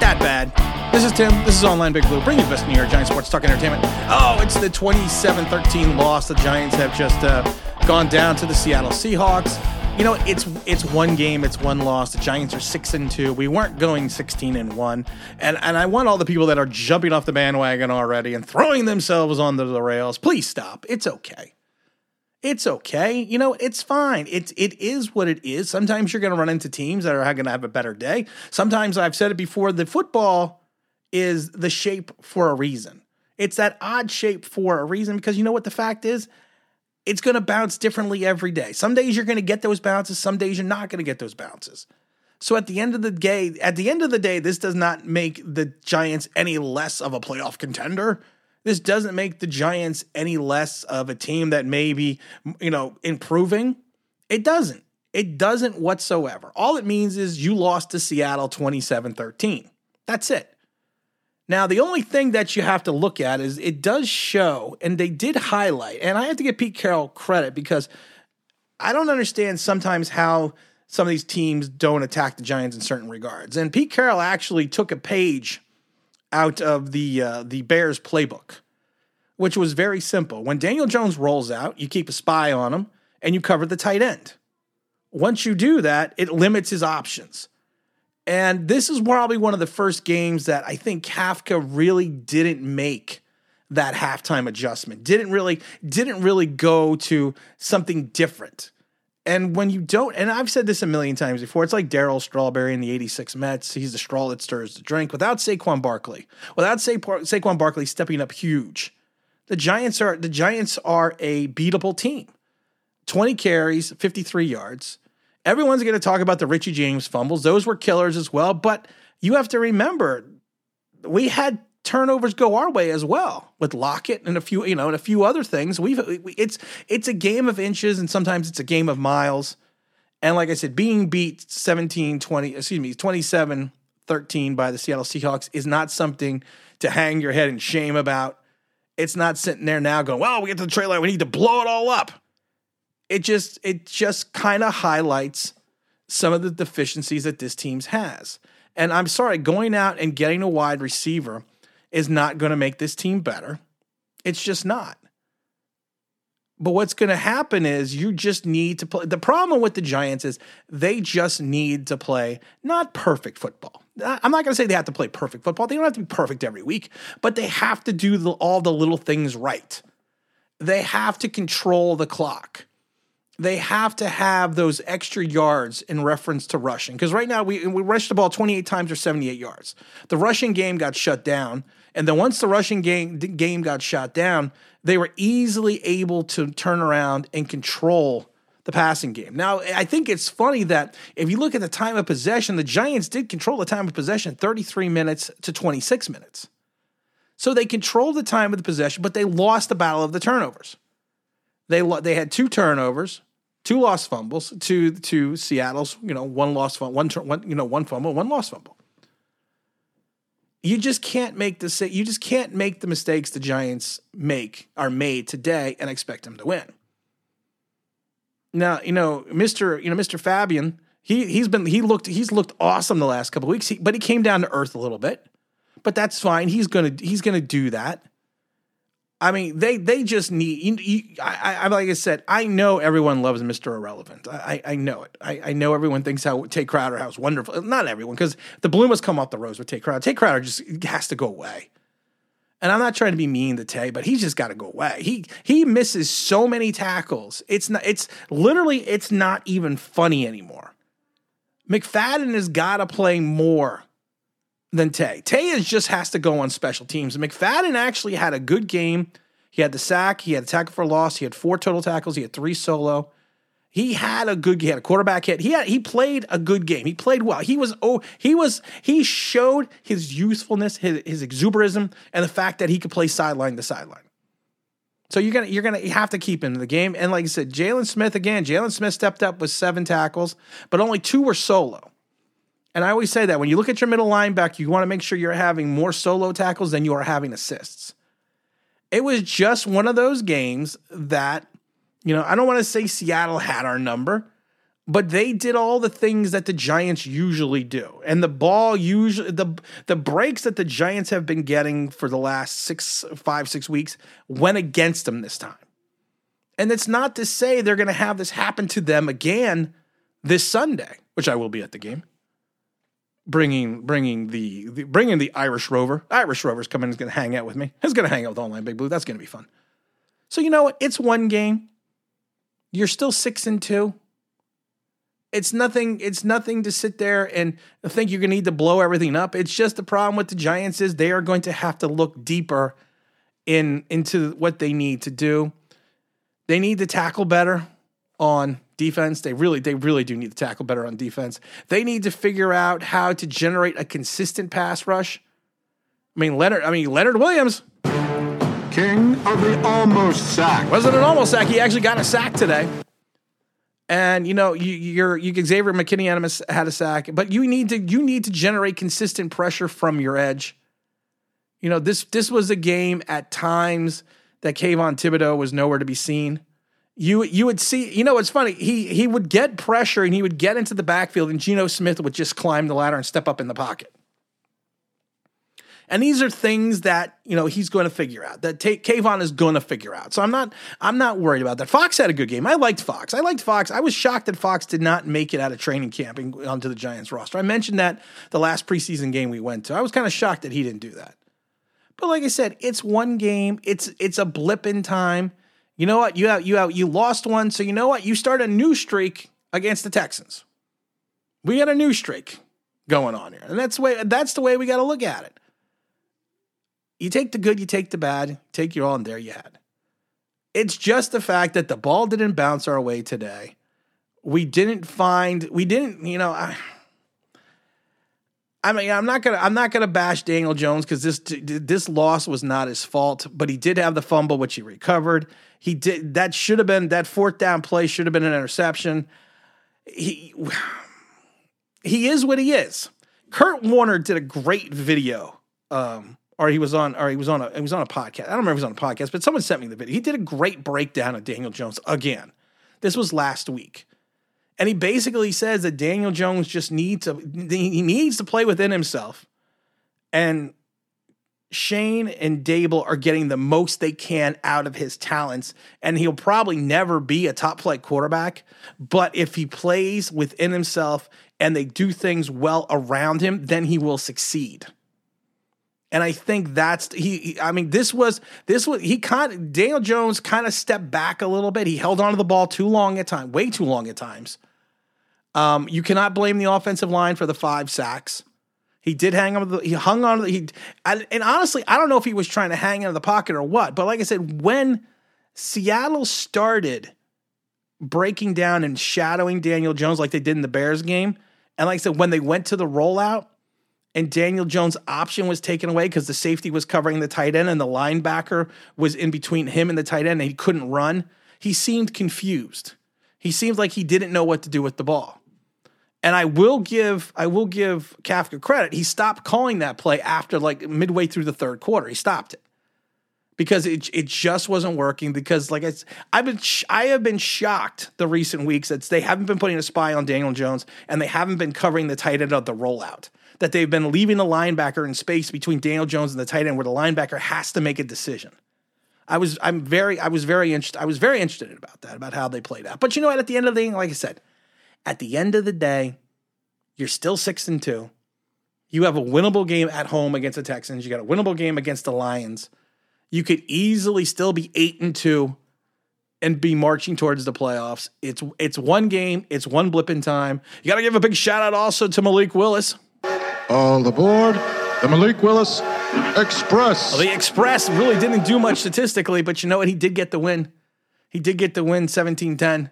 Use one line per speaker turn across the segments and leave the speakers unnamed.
that bad. This is Tim. This is Online Big Blue. Bring you best New York Giants sports talk entertainment. Oh, it's the 27-13 loss. The Giants have just uh, gone down to the Seattle Seahawks. You know, it's it's one game, it's one loss. The Giants are six and two. We weren't going 16 and one. And and I want all the people that are jumping off the bandwagon already and throwing themselves onto the rails. Please stop. It's okay. It's okay. You know, it's fine. It's it is what it is. Sometimes you're going to run into teams that are going to have a better day. Sometimes I've said it before. The football is the shape for a reason. It's that odd shape for a reason because you know what the fact is. It's going to bounce differently every day. Some days you're going to get those bounces. Some days you're not going to get those bounces. So at the end of the day, at the end of the day, this does not make the Giants any less of a playoff contender. This doesn't make the Giants any less of a team that may be, you know, improving. It doesn't. It doesn't whatsoever. All it means is you lost to Seattle 27 13. That's it. Now, the only thing that you have to look at is it does show, and they did highlight, and I have to give Pete Carroll credit because I don't understand sometimes how some of these teams don't attack the Giants in certain regards. And Pete Carroll actually took a page out of the uh, the Bears playbook, which was very simple. When Daniel Jones rolls out, you keep a spy on him and you cover the tight end. Once you do that, it limits his options. And this is probably one of the first games that I think Kafka really didn't make that halftime adjustment. Didn't really didn't really go to something different. And when you don't, and I've said this a million times before, it's like Darryl Strawberry in the 86 Mets. He's the straw that stirs the drink. Without Saquon Barkley, without Sa- Saquon Barkley stepping up huge, the Giants are the Giants are a beatable team. 20 carries, 53 yards. Everyone's going to talk about the Richie James fumbles. Those were killers as well. But you have to remember, we had turnovers go our way as well with Lockett and a few, you know, and a few other things. We've it's it's a game of inches and sometimes it's a game of miles. And like I said, being beat 17 20, excuse me, 27 13 by the Seattle Seahawks is not something to hang your head in shame about. It's not sitting there now going, "Well, we get to the line, we need to blow it all up." It just it just kind of highlights some of the deficiencies that this team's has. And I'm sorry, going out and getting a wide receiver is not going to make this team better. It's just not. But what's going to happen is you just need to play. The problem with the Giants is they just need to play not perfect football. I'm not going to say they have to play perfect football. They don't have to be perfect every week, but they have to do the, all the little things right. They have to control the clock. They have to have those extra yards in reference to rushing. Because right now we, we rushed the ball 28 times or 78 yards. The rushing game got shut down and then once the rushing game, game got shut down, they were easily able to turn around and control the passing game. Now, I think it's funny that if you look at the time of possession, the Giants did control the time of possession 33 minutes to 26 minutes. So they controlled the time of the possession, but they lost the battle of the turnovers. They they had two turnovers, two lost fumbles to to Seattle's, you know, one lost one, one you know, one fumble, one lost fumble you just can't make the you just can't make the mistakes the Giants make are made today and expect them to win. Now, you know, Mr. You know, Mr. Fabian, he he's been he looked he's looked awesome the last couple weeks, he, but he came down to earth a little bit. But that's fine. He's gonna he's gonna do that. I mean, they they just need. You, you, I, I like I said, I know everyone loves Mister Irrelevant. I, I know it. I, I know everyone thinks how Tae Crowder how wonderful. Not everyone, because the bloom has come off the rose with Tae Crowder. Tae Crowder just has to go away. And I'm not trying to be mean to Tay, but he's just got to go away. He he misses so many tackles. It's not. It's literally. It's not even funny anymore. McFadden has got to play more than Tay. Tay is just has to go on special teams. McFadden actually had a good game. He had the sack, he had a tackle for loss, he had four total tackles, he had three solo. He had a good he had a quarterback hit. He had he played a good game. He played well. He was oh he was he showed his usefulness, his, his exuberism, and the fact that he could play sideline to sideline. So you're gonna you're gonna have to keep him in the game. And like I said, Jaylon Smith again. Jaylon Smith stepped up with seven tackles, but only two were solo. And I always say that when you look at your middle linebacker, you want to make sure you're having more solo tackles than you are having assists. It was just one of those games that, you know, I don't want to say Seattle had our number, but they did all the things that the Giants usually do. And the ball usually the the breaks that the Giants have been getting for the last six, five, six weeks went against them this time. And it's not to say they're going to have this happen to them again this Sunday, which I will be at the game. Bringing, bringing the, the bringing the Irish Rover. Irish Rover's coming. Is going to hang out with me. He's going to hang out with Online Big Blue. That's going to be fun. So you know? It's one game. You're still six and two it's nothing it's nothing to sit there and think you're going to need to blow everything up it's just the problem with the giants is they are going to have to look deeper in into what they need to do they need to tackle better on defense they really they really do need to tackle better on defense. They need to figure out how to generate a consistent pass rush. I mean leonard i mean leonard williams.
King of the almost sack.
Wasn't an almost sack. He actually got a sack today. And you know, you, you're you Xavier McKinney had a sack, but you need to you need to generate consistent pressure from your edge. You know, this this was a game at times that Kayvon Thibodeaux was nowhere to be seen. You you would see, you know, it's funny. He he would get pressure and he would get into the backfield, and Geno Smith would just climb the ladder and step up in the pocket. And these are things that, you know, he's going to figure out. That T- Kayvon is going to figure out. So I'm not I'm not worried about that. Fox had a good game. I liked Fox. I liked Fox. I was shocked that Fox did not make it out of training camp and onto the Giants roster. I mentioned that the last preseason game we went to. I was kind of shocked that he didn't do that. But like I said, it's one game. It's it's a blip in time. You know what? You out, you out, you lost one, so you know what? You start a new streak against the Texans. We got a new streak going on here, and that's the way that's the way we got to look at it you take the good, you take the bad, take your all, and there you had. It's just the fact that the ball didn't bounce our way today. We didn't find, we didn't, you know, I, I mean, I'm not gonna, I'm not gonna bash Daniel Jones because this, this loss was not his fault, but he did have the fumble, which he recovered. He did that should have been that fourth down play should have been an interception. He, he is what he is. Kurt Warner did a great video um, or he was on, or he was on a, he was on a podcast. I don't remember if he was on a podcast, but someone sent me the video. He did a great breakdown of Daniel Jones again. This was last week, and he basically says that Daniel Jones just needs to, he needs to play within himself, and Schoen and Daboll are getting the most they can out of his talents, and he'll probably never be a top flight quarterback. But if he plays within himself and they do things well around him, then he will succeed. And I think that's he, I mean, this was this was he kind of Daniel Jones kind of stepped back a little bit. He held onto the ball too long at times, way too long at times. Um, you cannot blame the offensive line for the five sacks. He did hang on. The, he hung on. He and, honestly, I don't know if he was trying to hang in the pocket or what. But like I said, when Seattle started breaking down and shadowing Daniel Jones like they did in the Bears game, and like I said, when they went to the rollout, and Daniel Jones' option was taken away because the safety was covering the tight end and the linebacker was in between him and the tight end and he couldn't run, he seemed confused. He seemed like he didn't know what to do with the ball. And I will give I will give Kafka credit. He stopped calling that play after like midway through the third quarter. He stopped it because it it just wasn't working. Because like I, I've been I have been shocked the recent weeks that they haven't been putting a spy on Daniel Jones and they haven't been covering the tight end of the rollout that they've been leaving the linebacker in space between Daniel Jones and the tight end where the linebacker has to make a decision. I was I'm very I was very interested I was very interested about that about how they played out. But you know what? At the end of the day, like I said, at the end of the day, you're still six and two. You have a winnable game at home against the Texans. You got a winnable game against the Lions. You could easily still be eight and two and be marching towards the playoffs. It's it's one game. It's one blip in time. You got to give a big shout out also to Malik Willis.
All aboard the Malik Willis Express.
Well, the Express really didn't do much statistically, but you know what? He did get the win. He did get the win 17 10.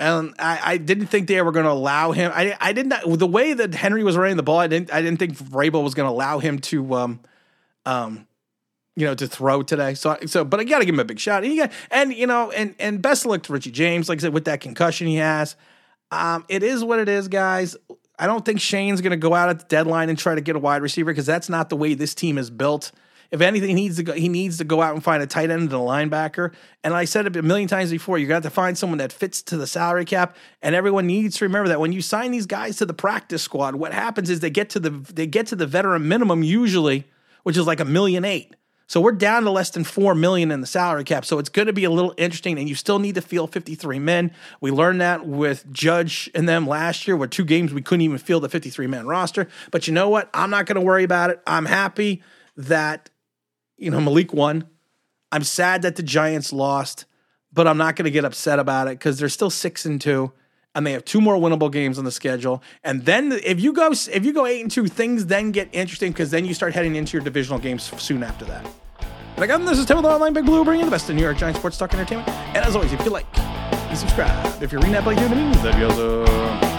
And I, I, didn't think they were going to allow him. I, I didn't the way that Henry was running the ball. I didn't I didn't think Vrabel was going to allow him to um um you know to throw today. So so but I got to give him a big shot. And, got, and you know and and best of luck to Richie James. Like I said, with that concussion he has, um, it is what it is, guys. I don't think Schoen's going to go out at the deadline and try to get a wide receiver because that's not the way this team is built. If anything, he needs to go, he needs to go out and find a tight end and a linebacker. And I said it a million times before. You got to find someone that fits to the salary cap. And everyone needs to remember that when you sign these guys to the practice squad, what happens is they get to the they get to the veteran minimum usually, which is like a million eight. So we're down to less than four million in the salary cap. So it's going to be a little interesting, and you still need to field 53 men. We learned that with Judge and them last year, with two games we couldn't even field the 53 man roster. But you know what? I'm not going to worry about it. I'm happy that you know Malik won. I'm sad that the Giants lost, but I'm not going to get upset about it because they're still six and two and they have two more winnable games on the schedule. And then if you go if you go eight and two, things then get interesting because then you start heading into your divisional games soon after that. And again, this is Tim with Online Big Blue, bringing the best in New York Giants sports talk entertainment. And as always, if you like, you subscribe. If you're reading that, like doing it means that you also.